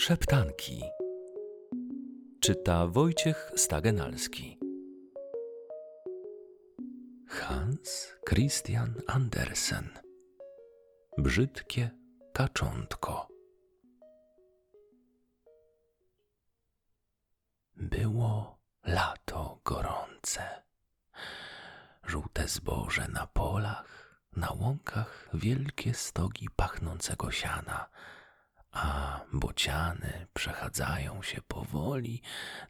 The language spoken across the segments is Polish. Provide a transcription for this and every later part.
Szeptanki. Czyta Wojciech Stagenalski. Hans Christian Andersen. Brzydkie kaczątko. Było lato gorące. Żółte zboże na polach, na łąkach wielkie stogi pachnącego siana – a bociany przechadzają się powoli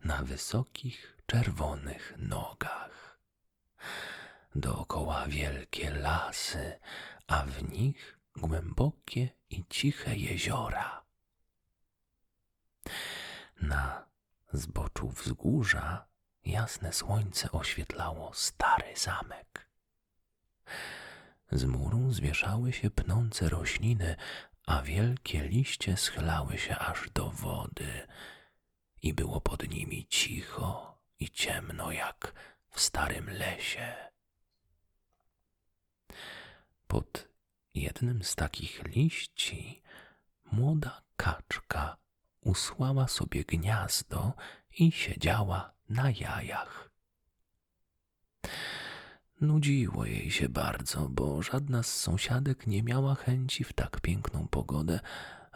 na wysokich, czerwonych nogach. Dookoła wielkie lasy, a w nich głębokie i ciche jeziora. Na zboczu wzgórza jasne słońce oświetlało stary zamek. Z muru zwieszały się pnące rośliny, a wielkie liście schylały się aż do wody i było pod nimi cicho i ciemno jak w starym lesie. Pod jednym z takich liści młoda kaczka usłała sobie gniazdo i siedziała na jajach. Nudziło jej się bardzo, bo żadna z sąsiadek nie miała chęci w tak piękną pogodę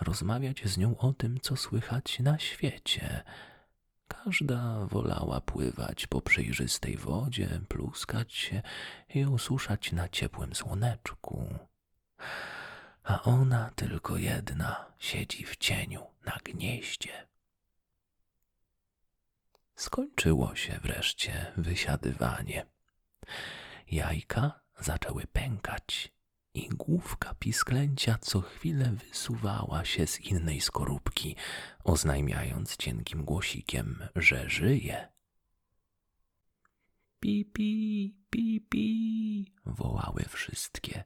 rozmawiać z nią o tym, co słychać na świecie. Każda wolała pływać po przejrzystej wodzie, pluskać się i ususzać na ciepłym słoneczku. A ona tylko jedna siedzi w cieniu na gnieździe. Skończyło się wreszcie wysiadywanie. Jajka zaczęły pękać i główka pisklęcia co chwilę wysuwała się z innej skorupki, oznajmiając cienkim głosikiem, że żyje. Pipi, pipi, wołały wszystkie.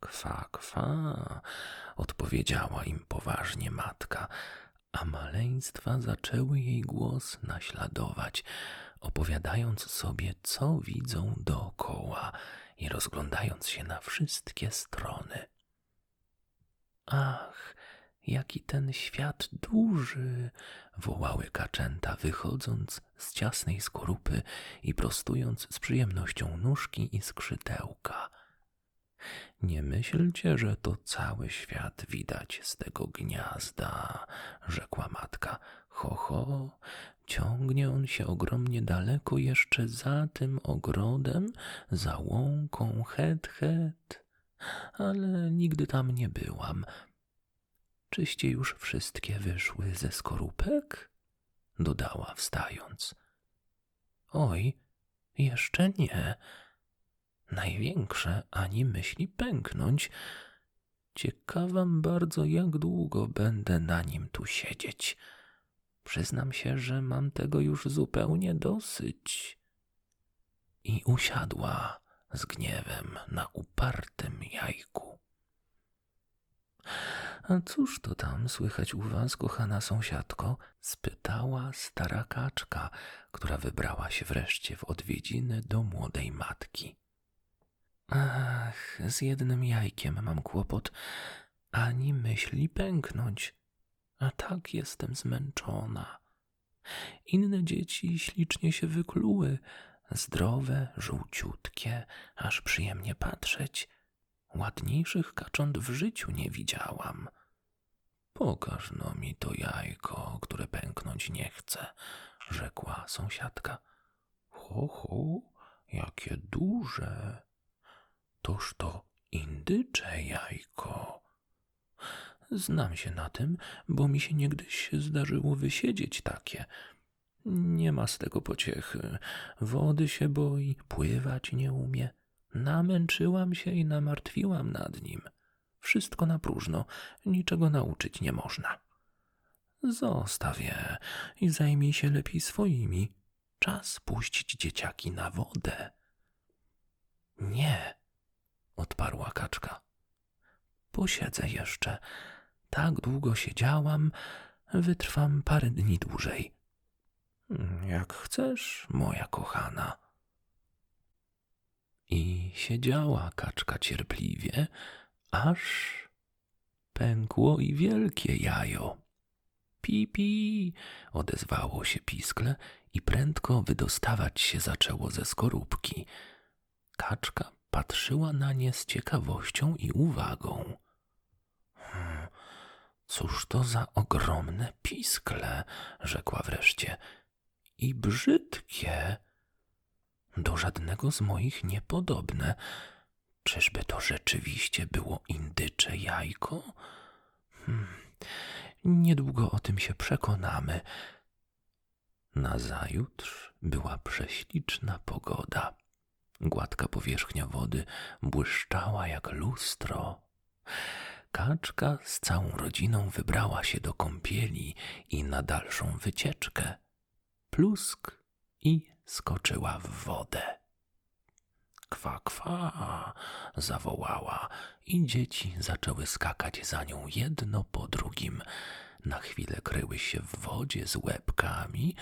Kwa, kwa, odpowiedziała im poważnie matka, a maleństwa zaczęły jej głos naśladować, opowiadając sobie, co widzą dookoła i rozglądając się na wszystkie strony. Ach, jaki ten świat duży! wołały kaczęta, wychodząc z ciasnej skorupy i prostując z przyjemnością nóżki i skrzydełka. Nie myślcie, że to cały świat widać z tego gniazda, rzekła matka. Ho, ho, ciągnie on się ogromnie daleko jeszcze za tym ogrodem, za łąką, het, het. Ale nigdy tam nie byłam. Czyście już wszystkie wyszły ze skorupek? Dodała wstając. Oj, jeszcze nie największe ani myśli pęknąć. Ciekawam bardzo, jak długo będę na nim tu siedzieć. Przyznam się, że mam tego już zupełnie dosyć. I usiadła z gniewem na upartym jajku. A cóż to tam słychać u was, kochana sąsiadko? spytała stara kaczka, która wybrała się wreszcie w odwiedziny do młodej matki. Ach, z jednym jajkiem mam kłopot. Ani myśli pęknąć. A tak jestem zmęczona. Inne dzieci ślicznie się wykluły, zdrowe, żółciutkie, aż przyjemnie patrzeć. Ładniejszych kacząt w życiu nie widziałam. Pokaż no mi to jajko, które pęknąć nie chce, rzekła sąsiadka. Ho, ho, jakie duże. Toż to indycze jajko. Znam się na tym, bo mi się niegdyś zdarzyło wysiedzieć takie. Nie ma z tego pociechy. Wody się boi, pływać nie umie. Namęczyłam się i namartwiłam nad nim. Wszystko na próżno, niczego nauczyć nie można. Zostaw je i zajmij się lepiej swoimi. Czas puścić dzieciaki na wodę. Nie, odparła kaczka. Posiedzę jeszcze. Tak długo siedziałam, wytrwam parę dni dłużej. Jak chcesz, moja kochana. I siedziała kaczka cierpliwie, aż pękło i wielkie jajo. Pipi! odezwało się piskle i prędko wydostawać się zaczęło ze skorupki. Kaczka patrzyła na nie z ciekawością i uwagą. Hmm, cóż to za ogromne piskle, rzekła wreszcie. I brzydkie. Do żadnego z moich niepodobne. Czyżby to rzeczywiście było indycze jajko? Hmm. Niedługo o tym się przekonamy. Nazajutrz była prześliczna pogoda. Gładka powierzchnia wody błyszczała jak lustro. Kaczka z całą rodziną wybrała się do kąpieli i na dalszą wycieczkę. Plusk i skoczyła w wodę. Kwa, kwa, zawołała i dzieci zaczęły skakać za nią jedno po drugim. Na chwilę kryły się w wodzie z łebkami,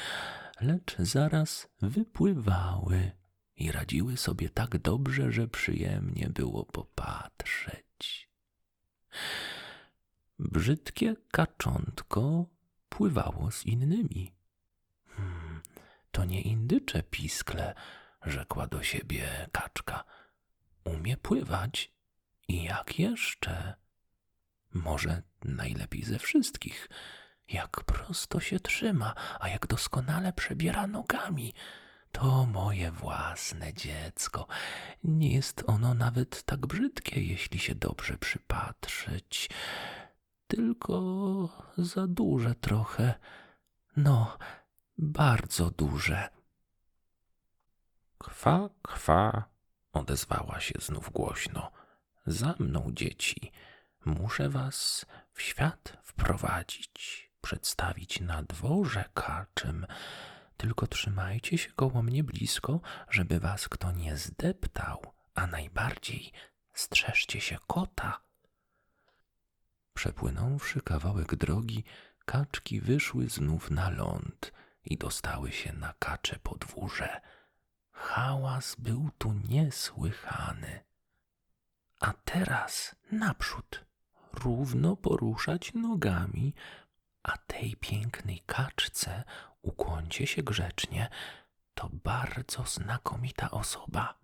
lecz zaraz wypływały i radziły sobie tak dobrze, że przyjemnie było popatrzeć. Brzydkie kaczątko pływało z innymi. Hmm, to nie indycze piskle, rzekła do siebie kaczka. Umie pływać i jak jeszcze? Może najlepiej ze wszystkich. Jak prosto się trzyma, a jak doskonale przebiera nogami. To moje własne dziecko. Nie jest ono nawet tak brzydkie, jeśli się dobrze przypatrzeć. Tylko za duże trochę. No, bardzo duże. Kwa, kwa, odezwała się znów głośno. Za mną, dzieci. Muszę was w świat wprowadzić, przedstawić na dworze kaczym. Tylko trzymajcie się koło mnie blisko, żeby was kto nie zdeptał, a najbardziej strzeżcie się kota. Przepłynąwszy kawałek drogi, kaczki wyszły znów na ląd i dostały się na kacze podwórze. Hałas był tu niesłychany. A teraz naprzód, równo poruszać nogami, a tej pięknej kaczce ukłoncie się grzecznie. To bardzo znakomita osoba.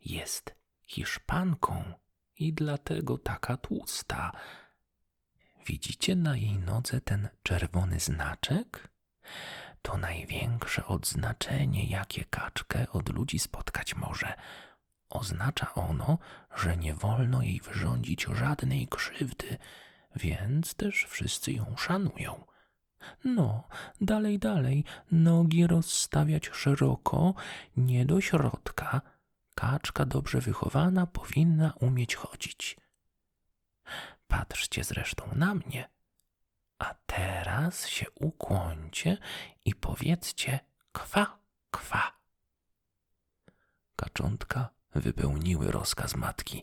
Jest Hiszpanką i dlatego taka tłusta. Widzicie na jej nodze ten czerwony znaczek? To największe odznaczenie, jakie kaczkę od ludzi spotkać może. Oznacza ono, że nie wolno jej wyrządzić żadnej krzywdy, więc też wszyscy ją szanują. No, dalej, dalej, nogi rozstawiać szeroko, nie do środka. Kaczka dobrze wychowana powinna umieć chodzić. Patrzcie zresztą na mnie. A teraz się ukłońcie i powiedzcie kwa, kwa. Kaczątka wypełniły rozkaz matki.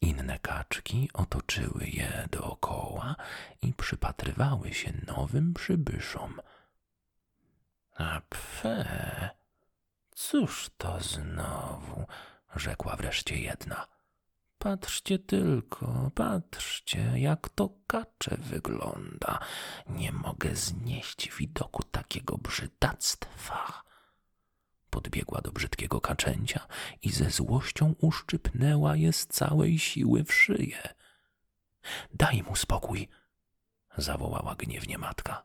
Inne kaczki otoczyły je dookoła i przypatrywały się nowym przybyszom. A pfe, cóż to znowu? rzekła wreszcie jedna. Patrzcie tylko, patrzcie, jak to kacze wygląda. Nie mogę znieść widoku takiego brzydactwa. Podbiegła do brzydkiego kaczęcia i ze złością uszczypnęła je z całej siły w szyję. Daj mu spokój, zawołała gniewnie matka.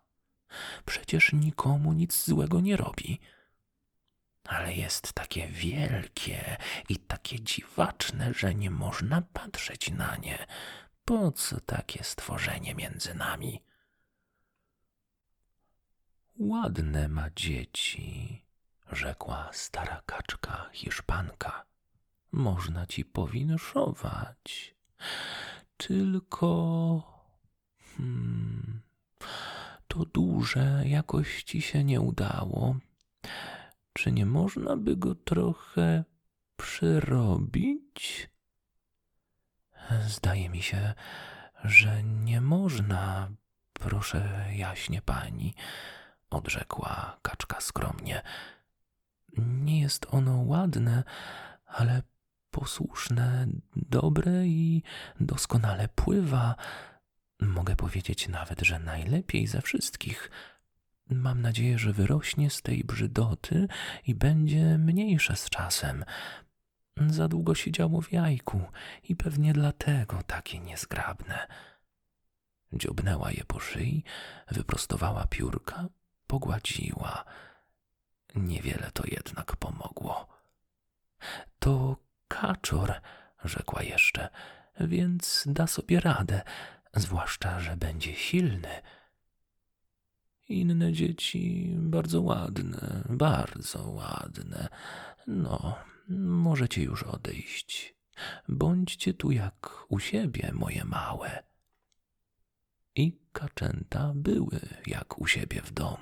Przecież nikomu nic złego nie robi ale jest takie wielkie i takie dziwaczne, że nie można patrzeć na nie. Po co takie stworzenie między nami? Ładne ma dzieci, rzekła stara kaczka Hiszpanka. Można ci powinszować. Tylko. Hmm, to duże jakoś ci się nie udało. Czy nie można by go trochę przyrobić? Zdaje mi się, że nie można, proszę jaśnie pani, odrzekła kaczka skromnie. Nie jest ono ładne, ale posłuszne, dobre i doskonale pływa. Mogę powiedzieć nawet, że najlepiej ze wszystkich. Mam nadzieję, że wyrośnie z tej brzydoty i będzie mniejsze z czasem. Za długo siedziało w jajku i pewnie dlatego takie niezgrabne. Dziobnęła je po szyi, wyprostowała piórka, pogładziła. Niewiele to jednak pomogło. To kaczor, rzekła jeszcze, więc da sobie radę, zwłaszcza, że będzie silny. Inne dzieci bardzo ładne, bardzo ładne. No, możecie już odejść. Bądźcie tu jak u siebie, moje małe. I kaczęta były jak u siebie w domu.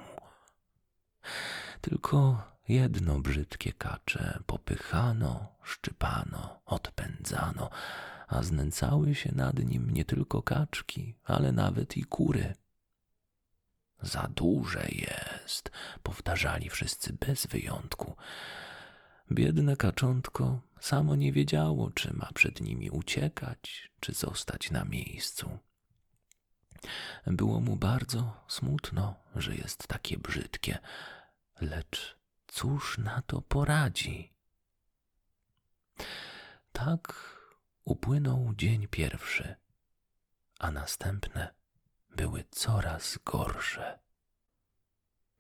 Tylko jedno brzydkie kacze popychano, szczypano, odpędzano, a znęcały się nad nim nie tylko kaczki, ale nawet i kury. Za duże jest, powtarzali wszyscy bez wyjątku. Biedne kaczątko samo nie wiedziało, czy ma przed nimi uciekać, czy zostać na miejscu. Było mu bardzo smutno, że jest takie brzydkie, lecz cóż na to poradzi? Tak upłynął dzień pierwszy, a następne były coraz gorsze.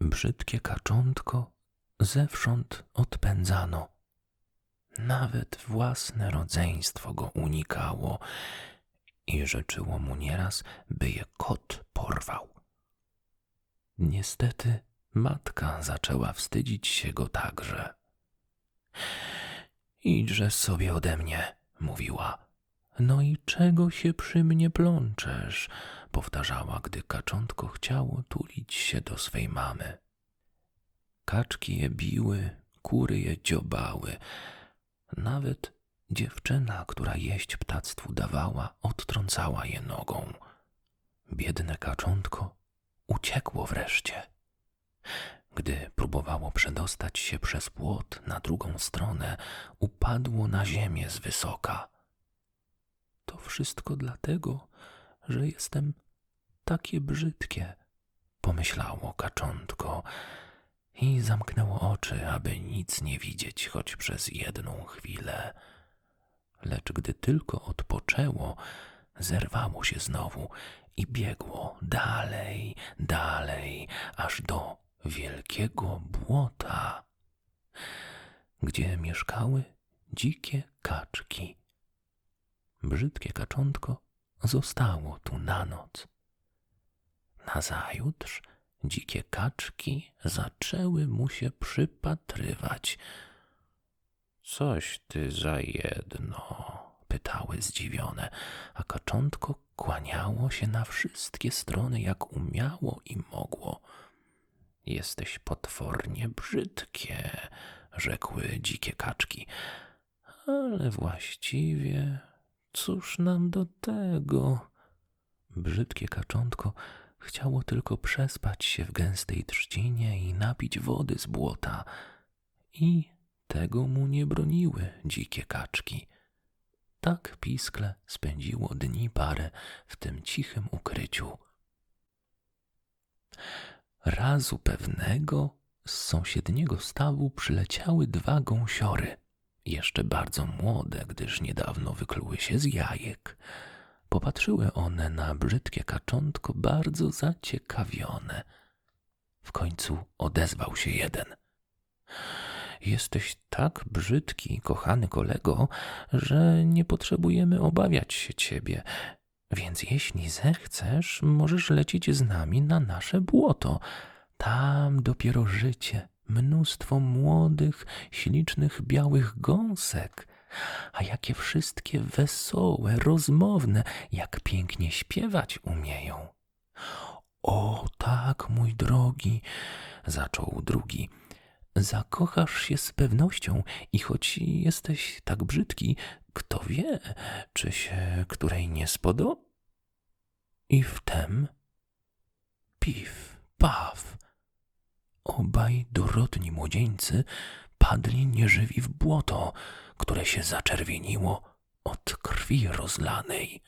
Brzydkie kaczątko zewsząd odpędzano. Nawet własne rodzeństwo go unikało i życzyło mu nieraz, by je kot porwał. Niestety matka zaczęła wstydzić się go także. Idźże sobie ode mnie, mówiła. No i czego się przy mnie plączesz? powtarzała, gdy kaczątko chciało tulić się do swej mamy. Kaczki je biły, kury je dziobały. Nawet dziewczyna, która jeść ptactwu dawała, odtrącała je nogą. Biedne kaczątko uciekło wreszcie. Gdy próbowało przedostać się przez płot na drugą stronę, upadło na ziemię z wysoka. To wszystko dlatego, że jestem takie brzydkie, pomyślało kaczątko i zamknęło oczy, aby nic nie widzieć, choć przez jedną chwilę. Lecz gdy tylko odpoczęło, zerwało się znowu i biegło dalej, dalej, aż do wielkiego błota, gdzie mieszkały dzikie kaczki. Brzydkie kaczątko zostało tu na noc. Nazajutrz dzikie kaczki zaczęły mu się przypatrywać. Coś ty za jedno, pytały zdziwione, a kaczątko kłaniało się na wszystkie strony, jak umiało i mogło. Jesteś potwornie brzydkie, rzekły dzikie kaczki, ale właściwie cóż nam do tego? Brzydkie kaczątko chciało tylko przespać się w gęstej trzcinie i napić wody z błota. I tego mu nie broniły dzikie kaczki. Tak piskle spędziło dni parę w tym cichym ukryciu. Razu pewnego z sąsiedniego stawu przyleciały dwa gąsiory, jeszcze bardzo młode, gdyż niedawno wykluły się z jajek. Popatrzyły one na brzydkie kaczątko bardzo zaciekawione. W końcu odezwał się jeden. Jesteś tak brzydki, kochany kolego, że nie potrzebujemy obawiać się ciebie. Więc jeśli zechcesz, możesz lecieć z nami na nasze błoto. Tam dopiero życie, mnóstwo młodych, ślicznych białych gąsek. A jakie wszystkie wesołe, rozmowne, jak pięknie śpiewać umieją. O tak, mój drogi, zaczął drugi. Zakochasz się z pewnością i choć jesteś tak brzydki, kto wie, czy się której nie spodoba? I wtem pif, paf. Obaj dorodni młodzieńcy padli nieżywi w błoto, które się zaczerwieniło od krwi rozlanej.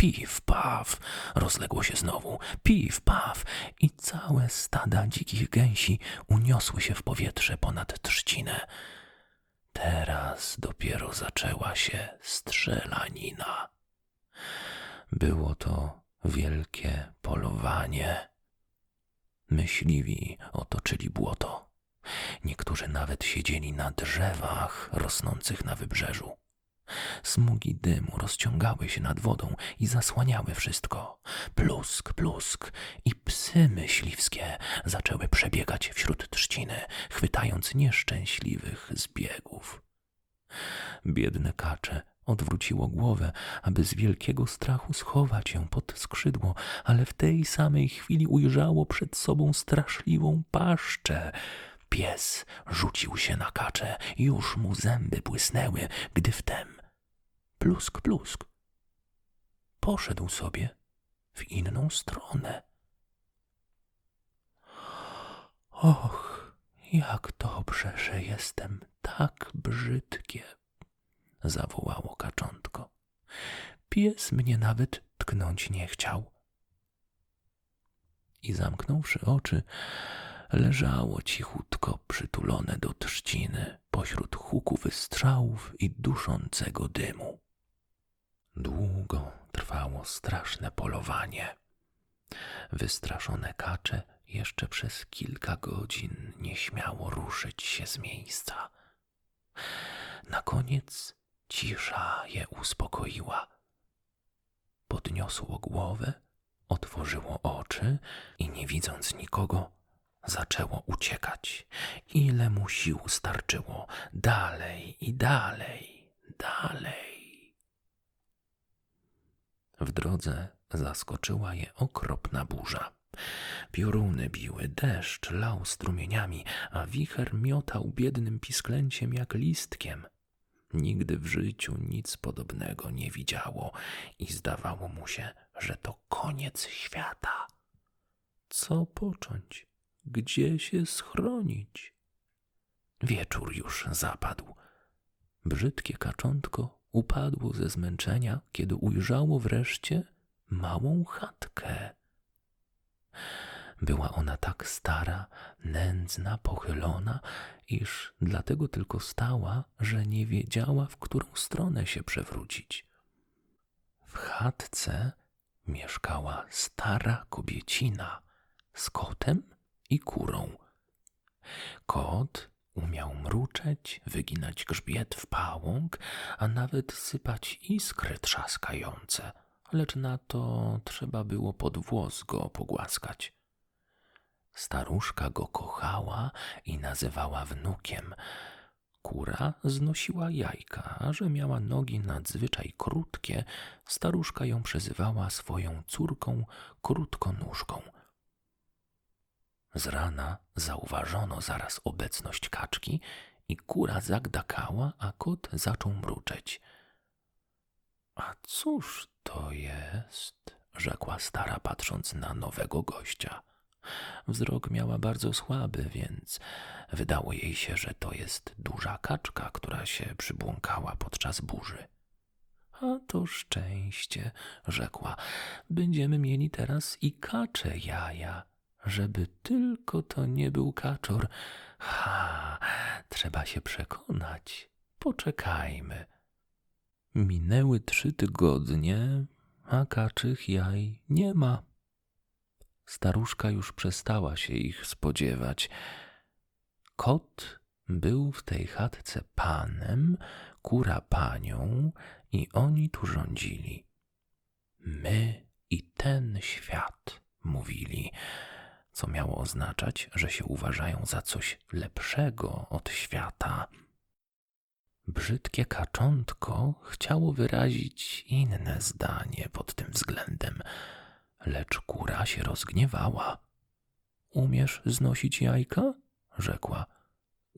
Piw, paw, rozległo się znowu, piw, paw i całe stada dzikich gęsi uniosły się w powietrze ponad trzcinę. Teraz dopiero zaczęła się strzelanina. Było to wielkie polowanie. Myśliwi otoczyli błoto. Niektórzy nawet siedzieli na drzewach rosnących na wybrzeżu. Smugi dymu rozciągały się nad wodą i zasłaniały wszystko. Plusk, plusk i psy myśliwskie zaczęły przebiegać wśród trzciny, chwytając nieszczęśliwych zbiegów. Biedne kacze odwróciło głowę, aby z wielkiego strachu schować ją pod skrzydło, ale w tej samej chwili ujrzało przed sobą straszliwą paszczę. Pies rzucił się na kaczę, już mu zęby błysnęły, gdy wtem plusk, plusk. Poszedł sobie w inną stronę. Och, jak dobrze, że jestem tak brzydkie, zawołało kaczątko. Pies mnie nawet tknąć nie chciał. I zamknąwszy oczy, leżało cichutko przytulone do trzciny pośród huku wystrzałów i duszącego dymu. Długo trwało straszne polowanie. Wystraszone kacze jeszcze przez kilka godzin nie śmiało ruszyć się z miejsca. Na koniec cisza je uspokoiła. Podniosło głowę, otworzyło oczy i nie widząc nikogo, zaczęło uciekać. Ile mu sił starczyło, dalej i dalej, dalej. W drodze zaskoczyła je okropna burza. Pioruny biły, deszcz lał strumieniami, a wicher miotał biednym pisklęciem jak listkiem. Nigdy w życiu nic podobnego nie widziało i zdawało mu się, że to koniec świata. Co począć? Gdzie się schronić? Wieczór już zapadł. Brzydkie kaczątko upadło ze zmęczenia, kiedy ujrzało wreszcie małą chatkę. Była ona tak stara, nędzna, pochylona, iż dlatego tylko stała, że nie wiedziała, w którą stronę się przewrócić. W chatce mieszkała stara kobiecina z kotem i kurą. Kot Umiał mruczeć, wyginać grzbiet w pałąk, a nawet sypać iskry trzaskające, lecz na to trzeba było pod włos go pogłaskać. Staruszka go kochała i nazywała wnukiem. Kura znosiła jajka, a że miała nogi nadzwyczaj krótkie, staruszka ją przezywała swoją córką krótkonóżką. Z rana zauważono zaraz obecność kaczki i kura zagdakała, a kot zaczął mruczeć. A cóż to jest? rzekła stara, patrząc na nowego gościa. Wzrok miała bardzo słaby, więc wydało jej się, że to jest duża kaczka, która się przybłąkała podczas burzy. A to szczęście, rzekła. Będziemy mieli teraz i kacze jaja żeby tylko to nie był kaczor. Ha, trzeba się przekonać. Poczekajmy. Minęły trzy tygodnie, a kaczych jaj nie ma. Staruszka już przestała się ich spodziewać. Kot był w tej chatce panem, kura panią i oni tu rządzili. My i ten świat, mówili co miało oznaczać, że się uważają za coś lepszego od świata. Brzydkie kaczątko chciało wyrazić inne zdanie pod tym względem, lecz kura się rozgniewała. Umiesz znosić jajka? rzekła.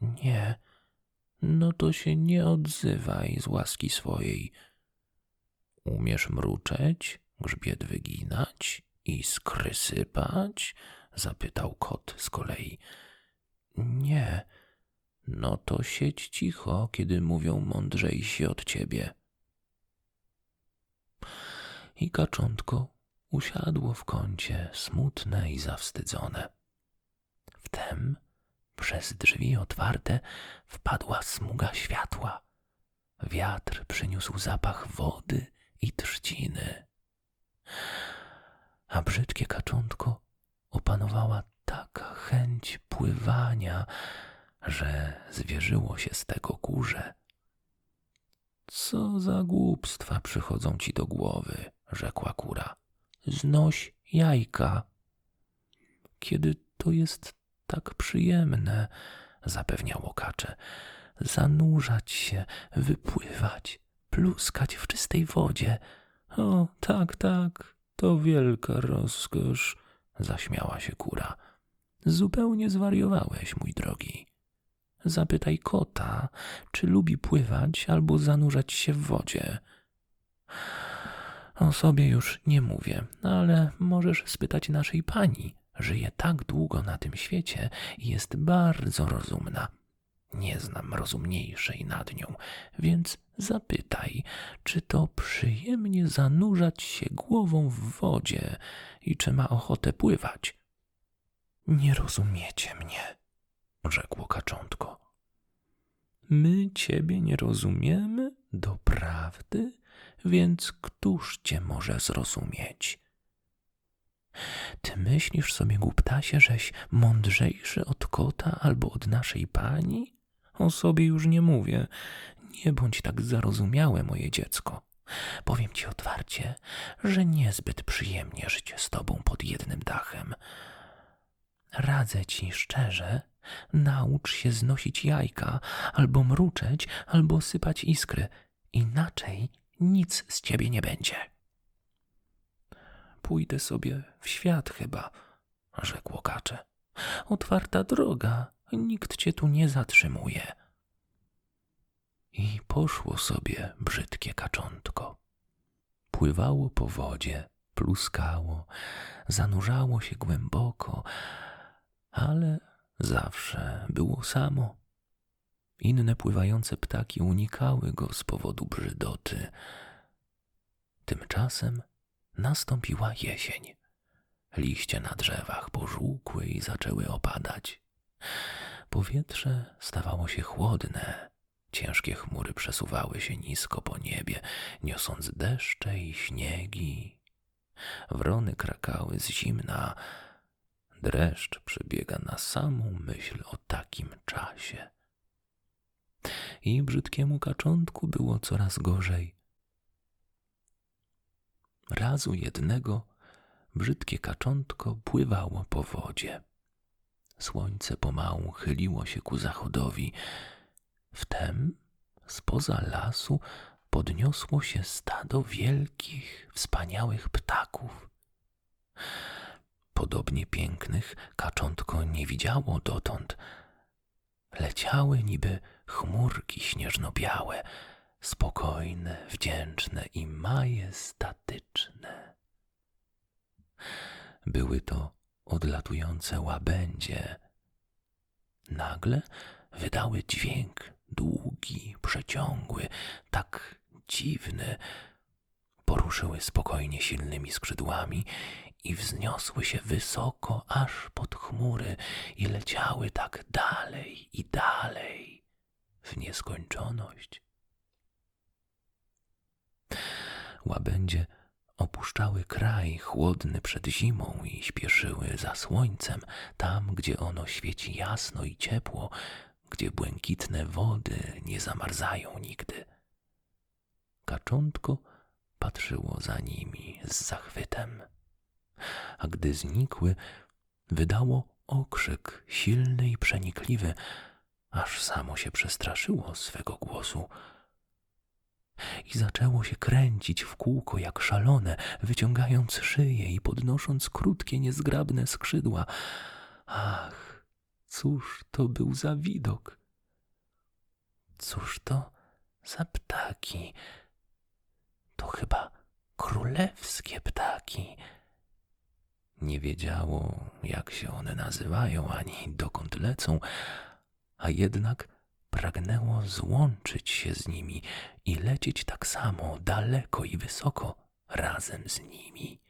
Nie. No to się nie odzywaj z łaski swojej. Umiesz mruczeć, grzbiet wyginać i skry sypać? Zapytał kot z kolei. Nie. No to siedź cicho, kiedy mówią mądrzejsi od ciebie. I kaczątko usiadło w kącie, smutne i zawstydzone. Wtem przez drzwi otwarte wpadła smuga światła. Wiatr przyniósł zapach wody i trzciny. A brzydkie kaczątko opanowała taka chęć pływania, że zwierzyło się z tego górze. Co za głupstwa przychodzą ci do głowy, rzekła kura. Znoś jajka. Kiedy to jest tak przyjemne, zapewniało kacze, zanurzać się, wypływać, pluskać w czystej wodzie. O, tak, tak, to wielka rozkosz, zaśmiała się kura. Zupełnie zwariowałeś, mój drogi. Zapytaj kota, czy lubi pływać albo zanurzać się w wodzie. O sobie już nie mówię, ale możesz spytać naszej pani. Żyje tak długo na tym świecie i jest bardzo rozumna. Nie znam rozumniejszej nad nią, więc zapytaj, czy to przyjemnie zanurzać się głową w wodzie i czy ma ochotę pływać. Nie rozumiecie mnie, rzekło kaczątko. My ciebie nie rozumiemy, doprawdy, więc któż cię może zrozumieć? Ty myślisz sobie, głuptasie, żeś mądrzejszy od kota albo od naszej pani? O sobie już nie mówię. Nie bądź tak zarozumiałe, moje dziecko. Powiem ci otwarcie, że niezbyt przyjemnie życie z tobą pod jednym dachem. Radzę ci szczerze, naucz się znosić jajka, albo mruczeć, albo sypać iskry. Inaczej nic z ciebie nie będzie. Pójdę sobie w świat chyba, rzekło kacze. Otwarta droga, nikt cię tu nie zatrzymuje. I poszło sobie brzydkie kaczątko. Pływało po wodzie, pluskało, zanurzało się głęboko, ale zawsze było samo. Inne pływające ptaki unikały go z powodu brzydoty. Tymczasem nastąpiła jesień. Liście na drzewach pożółkły i zaczęły opadać. Powietrze stawało się chłodne. Ciężkie chmury przesuwały się nisko po niebie, niosąc deszcze i śniegi. Wrony krakały z zimna. Dreszcz przybiega na samą myśl o takim czasie. I brzydkiemu kaczątku było coraz gorzej. Razu jednego brzydkie kaczątko pływało po wodzie. Słońce pomału chyliło się ku zachodowi. Wtem spoza lasu podniosło się stado wielkich, wspaniałych ptaków. Podobnie pięknych kaczątko nie widziało dotąd. Leciały niby chmurki śnieżno-białe, spokojne, wdzięczne i majestatyczne. Były to odlatujące łabędzie. Nagle wydały dźwięk długi, przeciągły, tak dziwny. Poruszyły spokojnie silnymi skrzydłami i wzniosły się wysoko aż pod chmury i leciały tak dalej i dalej w nieskończoność. Łabędzie opuszczały kraj chłodny przed zimą i śpieszyły za słońcem, tam gdzie ono świeci jasno i ciepło, gdzie błękitne wody nie zamarzają nigdy. Kaczątko patrzyło za nimi z zachwytem, a gdy znikły, wydało okrzyk silny i przenikliwy, aż samo się przestraszyło swego głosu i zaczęło się kręcić w kółko jak szalone, wyciągając szyję i podnosząc krótkie, niezgrabne skrzydła. Ach, cóż to był za widok! Cóż to za ptaki? To chyba królewskie ptaki. Nie wiedziało, jak się one nazywają, ani dokąd lecą, a jednak pragnęło złączyć się z nimi i lecieć tak samo daleko i wysoko, razem z nimi.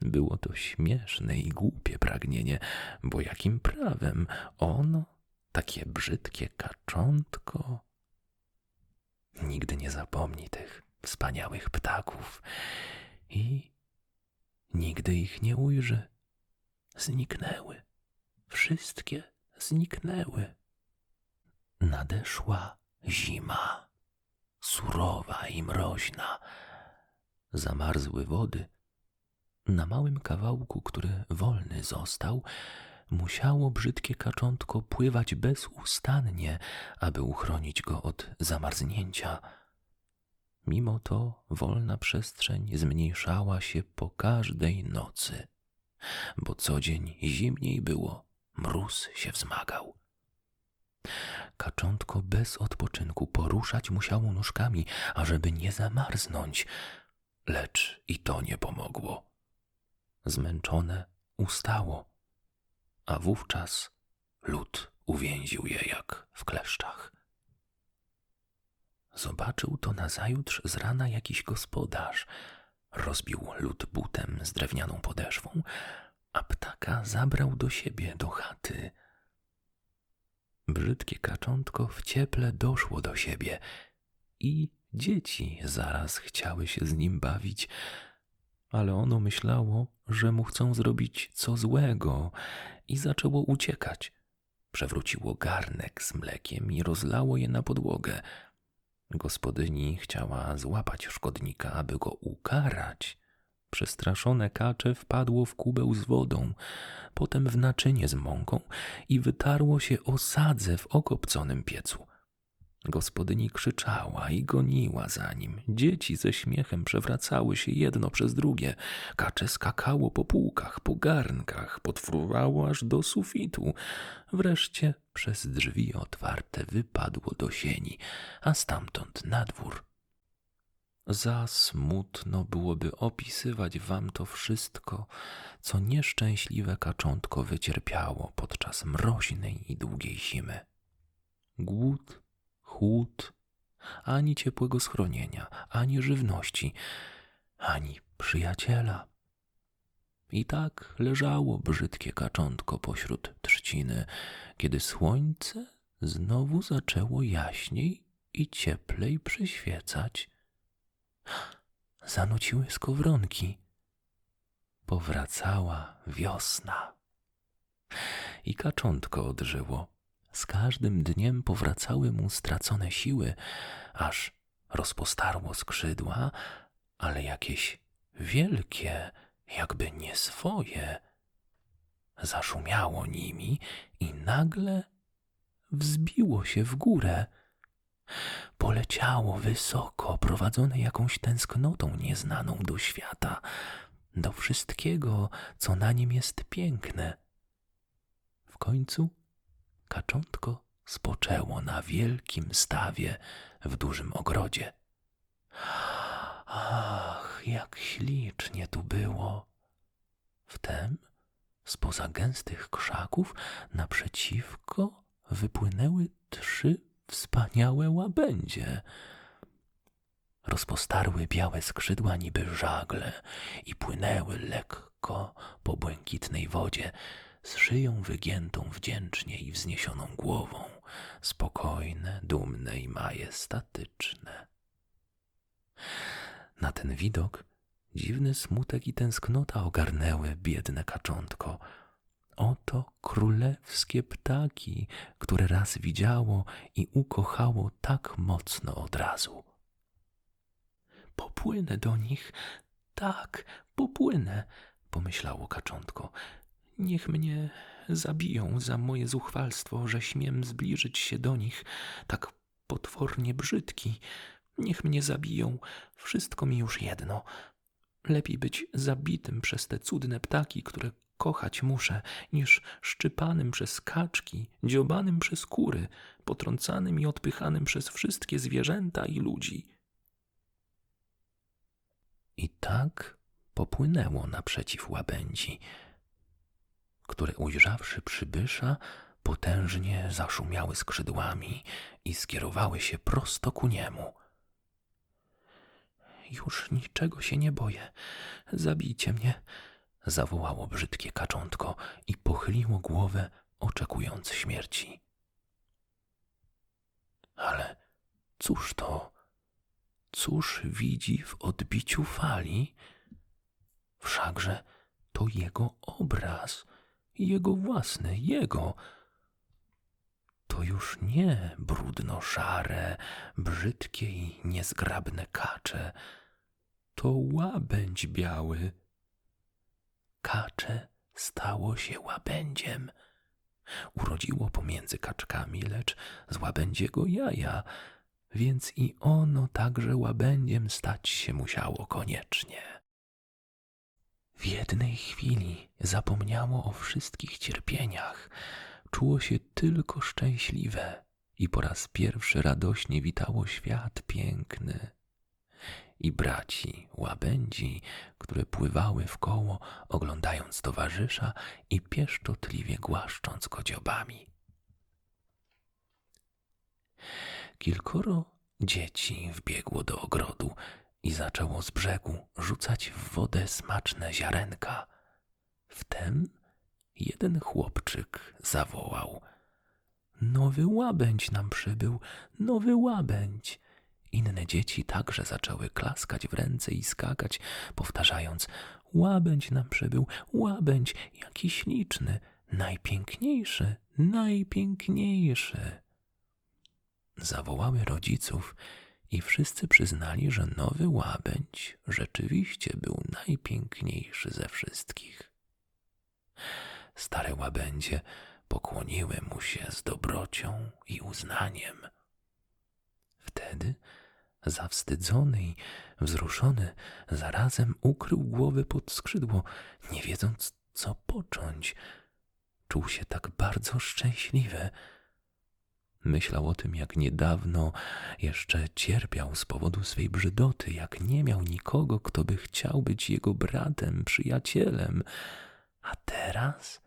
Było to śmieszne i głupie pragnienie, bo jakim prawem ono, takie brzydkie kaczątko. Nigdy nie zapomni tych wspaniałych ptaków i nigdy ich nie ujrzy. Zniknęły, wszystkie zniknęły. Nadeszła zima, surowa i mroźna. Zamarzły wody. Na małym kawałku, który wolny został, musiało brzydkie kaczątko pływać bezustannie, aby uchronić go od zamarznięcia. Mimo to wolna przestrzeń zmniejszała się po każdej nocy, bo co dzień zimniej było, mróz się wzmagał. Kaczątko bez odpoczynku poruszać musiało nóżkami, ażeby nie zamarznąć, lecz i to nie pomogło. Zmęczone ustało, a wówczas lód uwięził je jak w kleszczach. Zobaczył to nazajutrz z rana jakiś gospodarz. Rozbił lód butem z drewnianą podeszwą, a ptaka zabrał do siebie do chaty. Brzydkie kaczątko w cieple doszło do siebie i dzieci zaraz chciały się z nim bawić, ale ono myślało, że mu chcą zrobić co złego i zaczęło uciekać. Przewróciło garnek z mlekiem i rozlało je na podłogę. Gospodyni chciała złapać szkodnika, aby go ukarać. Przestraszone kacze wpadło w kubeł z wodą, potem w naczynie z mąką i wytarło się o sadze w okopconym piecu. Gospodyni krzyczała i goniła za nim. Dzieci ze śmiechem przewracały się jedno przez drugie. Kacze skakało po półkach, po garnkach, podfruwało aż do sufitu. Wreszcie przez drzwi otwarte wypadło do sieni, a stamtąd na dwór. Za smutno byłoby opisywać wam to wszystko, co nieszczęśliwe kaczątko wycierpiało podczas mroźnej i długiej zimy. Głód, chłód, ani ciepłego schronienia, ani żywności, ani przyjaciela. I tak leżało brzydkie kaczątko pośród trzciny, kiedy słońce znowu zaczęło jaśniej i cieplej przyświecać. Zanuciły skowronki. Powracała wiosna. I kaczątko odżyło. Z każdym dniem powracały mu stracone siły, aż rozpostarło skrzydła, ale jakieś wielkie, jakby nie swoje. Zaszumiało nimi i nagle wzbiło się w górę. Poleciało wysoko, prowadzone jakąś tęsknotą nieznaną do świata, do wszystkiego, co na nim jest piękne. W końcu kaczątko spoczęło na wielkim stawie w dużym ogrodzie. Ach, jak ślicznie tu było! Wtem spoza gęstych krzaków naprzeciwko wypłynęły trzy wspaniałe łabędzie. Rozpostarły białe skrzydła niby żagle i płynęły lekko po błękitnej wodzie, z szyją wygiętą wdzięcznie i wzniesioną głową, spokojne, dumne i majestatyczne. Na ten widok dziwny smutek i tęsknota ogarnęły biedne kaczątko. Oto królewskie ptaki, które raz widziało i ukochało tak mocno od razu. Popłynę do nich, tak, popłynę, pomyślało kaczątko. Niech mnie zabiją za moje zuchwalstwo, że śmiem zbliżyć się do nich, tak potwornie brzydki. Niech mnie zabiją, wszystko mi już jedno. Lepiej być zabitym przez te cudne ptaki, które kochać muszę, niż szczypanym przez kaczki, dziobanym przez kury, potrącanym i odpychanym przez wszystkie zwierzęta i ludzi. I tak popłynęło naprzeciw łabędzi, które ujrzawszy przybysza, potężnie zaszumiały skrzydłami i skierowały się prosto ku niemu. Już niczego się nie boję. Zabijcie mnie, zawołało brzydkie kaczątko i pochyliło głowę, oczekując śmierci. Ale cóż to? Cóż widzi w odbiciu fali? Wszakże to jego obraz, jego własny, jego. To już nie brudno-szare, brzydkie i niezgrabne kacze. To łabędź biały. Kacze stało się łabędziem. Urodziło pomiędzy kaczkami, lecz z łabędziego jaja, więc i ono także łabędziem stać się musiało koniecznie. W jednej chwili zapomniało o wszystkich cierpieniach, czuło się tylko szczęśliwe i po raz pierwszy radośnie witało świat piękny. I braci łabędzi, które pływały w koło, oglądając towarzysza i pieszczotliwie głaszcząc go dziobami. Kilkoro dzieci wbiegło do ogrodu i zaczęło z brzegu rzucać w wodę smaczne ziarenka. Wtem jeden chłopczyk zawołał: Nowy łabędź nam przybył, nowy łabędź. Inne dzieci także zaczęły klaskać w ręce i skakać, powtarzając: Łabędź nam przybył, łabędź, jaki śliczny, najpiękniejszy, najpiękniejszy. Zawołały rodziców i wszyscy przyznali, że nowy łabędź rzeczywiście był najpiękniejszy ze wszystkich. Stare łabędzie pokłoniły mu się z dobrocią i uznaniem. Wtedy, zawstydzony i wzruszony, zarazem ukrył głowę pod skrzydło, nie wiedząc, co począć. Czuł się tak bardzo szczęśliwy. Myślał o tym, jak niedawno jeszcze cierpiał z powodu swej brzydoty, jak nie miał nikogo, kto by chciał być jego bratem, przyjacielem. A teraz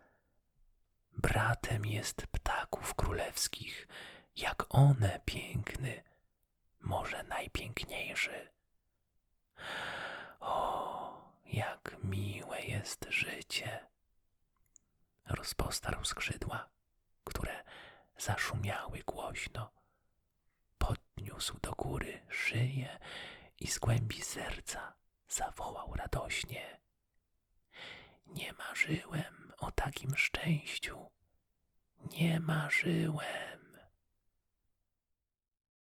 bratem jest ptaków królewskich, jak one piękny, może najpiękniejszy. O, jak miłe jest życie! Rozpostarł skrzydła, które zaszumiały głośno. Podniósł do góry szyję i z głębi serca zawołał radośnie. Nie marzyłem o takim szczęściu. Nie marzyłem.